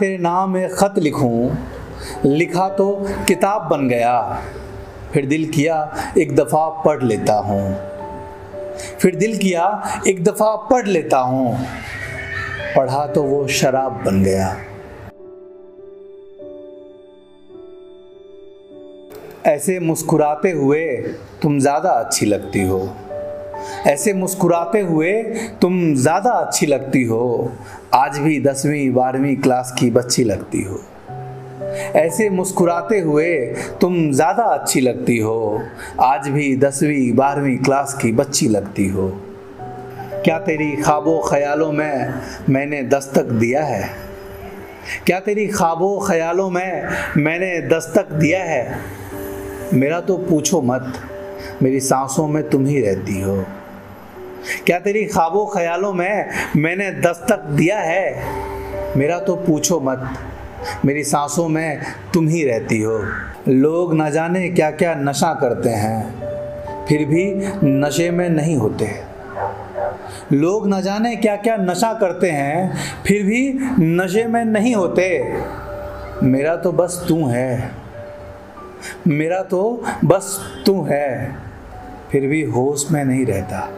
तेरे नाम में ख़त लिखूं, लिखा तो किताब बन गया। फिर दिल किया, एक दफ़ा पढ़ लेता हूँ। फिर दिल किया, एक दफ़ा पढ़ लेता हूँ। पढ़ा तो वो शराब बन गया। ऐसे मुस्कुराते हुए तुम ज़्यादा अच्छी लगती हो। ऐसे मुस्कुराते हुए तुम ज़्यादा अच्छी लगती हो। आज भी दसवीं, बारहवीं क्लास की बच्ची लगती हो। ऐसे मुस्कुराते हुए तुम ज़्यादा अच्छी लगती हो। आज भी दसवीं, बारहवीं क्लास की बच्ची लगती हो। क्या तेरी ख्वाबों, ख्यालों में मैंने दस्तक दिया है? क्या तेरी ख्वाबों, ख्यालों में मैंने दस्तक दिया है? मेरा तो पूछो मत। मेरी सांसों में तुम ही रहती हो। क्या तेरी ख्वाबों, ख्यालों में मैंने दस्तक दिया है? मेरा तो पूछो मत, मेरी सांसों में तुम ही रहती हो। लोग न जाने क्या क्या नशा करते हैं, फिर भी नशे में नहीं होते। लोग न जाने क्या क्या नशा करते हैं, फिर भी नशे में नहीं होते। मेरा तो बस तू है, मेरा तो बस तू है। फिर भी होश में नहीं रहता।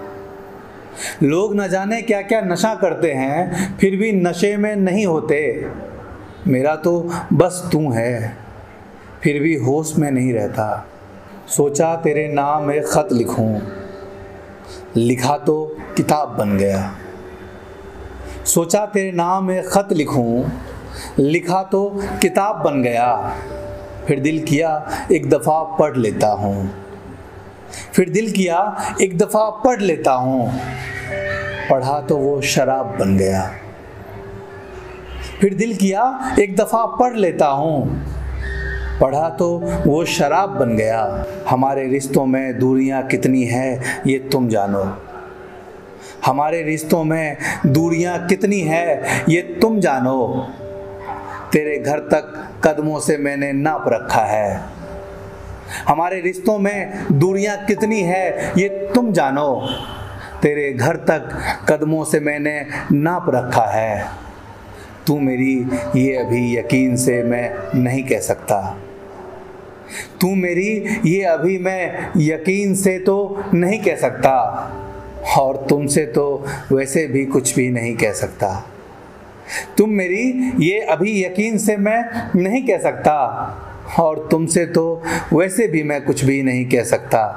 लोग न जाने क्या क्या नशा करते हैं, फिर भी नशे में नहीं होते। मेरा तो बस तू है, फिर भी होश में नहीं रहता। सोचा तेरे नाम में ख़त लिखूं, लिखा तो किताब बन गया। सोचा तेरे नाम में ख़त लिखूं, लिखा तो किताब बन गया। फिर दिल किया एक दफ़ा पढ़ लेता हूँ। फिर दिल किया, एक दफ़ा पढ़ लेता हूँ। पढ़ा तो वो शराब बन गया। फिर दिल किया, एक दफ़ा पढ़ लेता हूँ। पढ़ा तो वो शराब बन गया। हमारे रिश्तों में दूरियाँ कितनी है, ये तुम जानो। हमारे रिश्तों में दूरियाँ कितनी है, ये तुम जानो। तेरे घर तक कदमों से मैंने नाप रखा है। हमारे रिश्तों में दूरियाँ कितनी है, ये तुम जानो। तेरे घर तक कदमों से मैंने नाप रखा है। तू मेरी ये अभी यकीन से मैं नहीं कह सकता। तू मेरी ये अभी मैं यकीन से तो नहीं कह सकता। और तुमसे तो वैसे भी कुछ भी नहीं कह सकता। तुम मेरी ये अभी यकीन से मैं नहीं कह सकता। और तुमसे तो वैसे भी मैं कुछ भी नहीं कह सकता।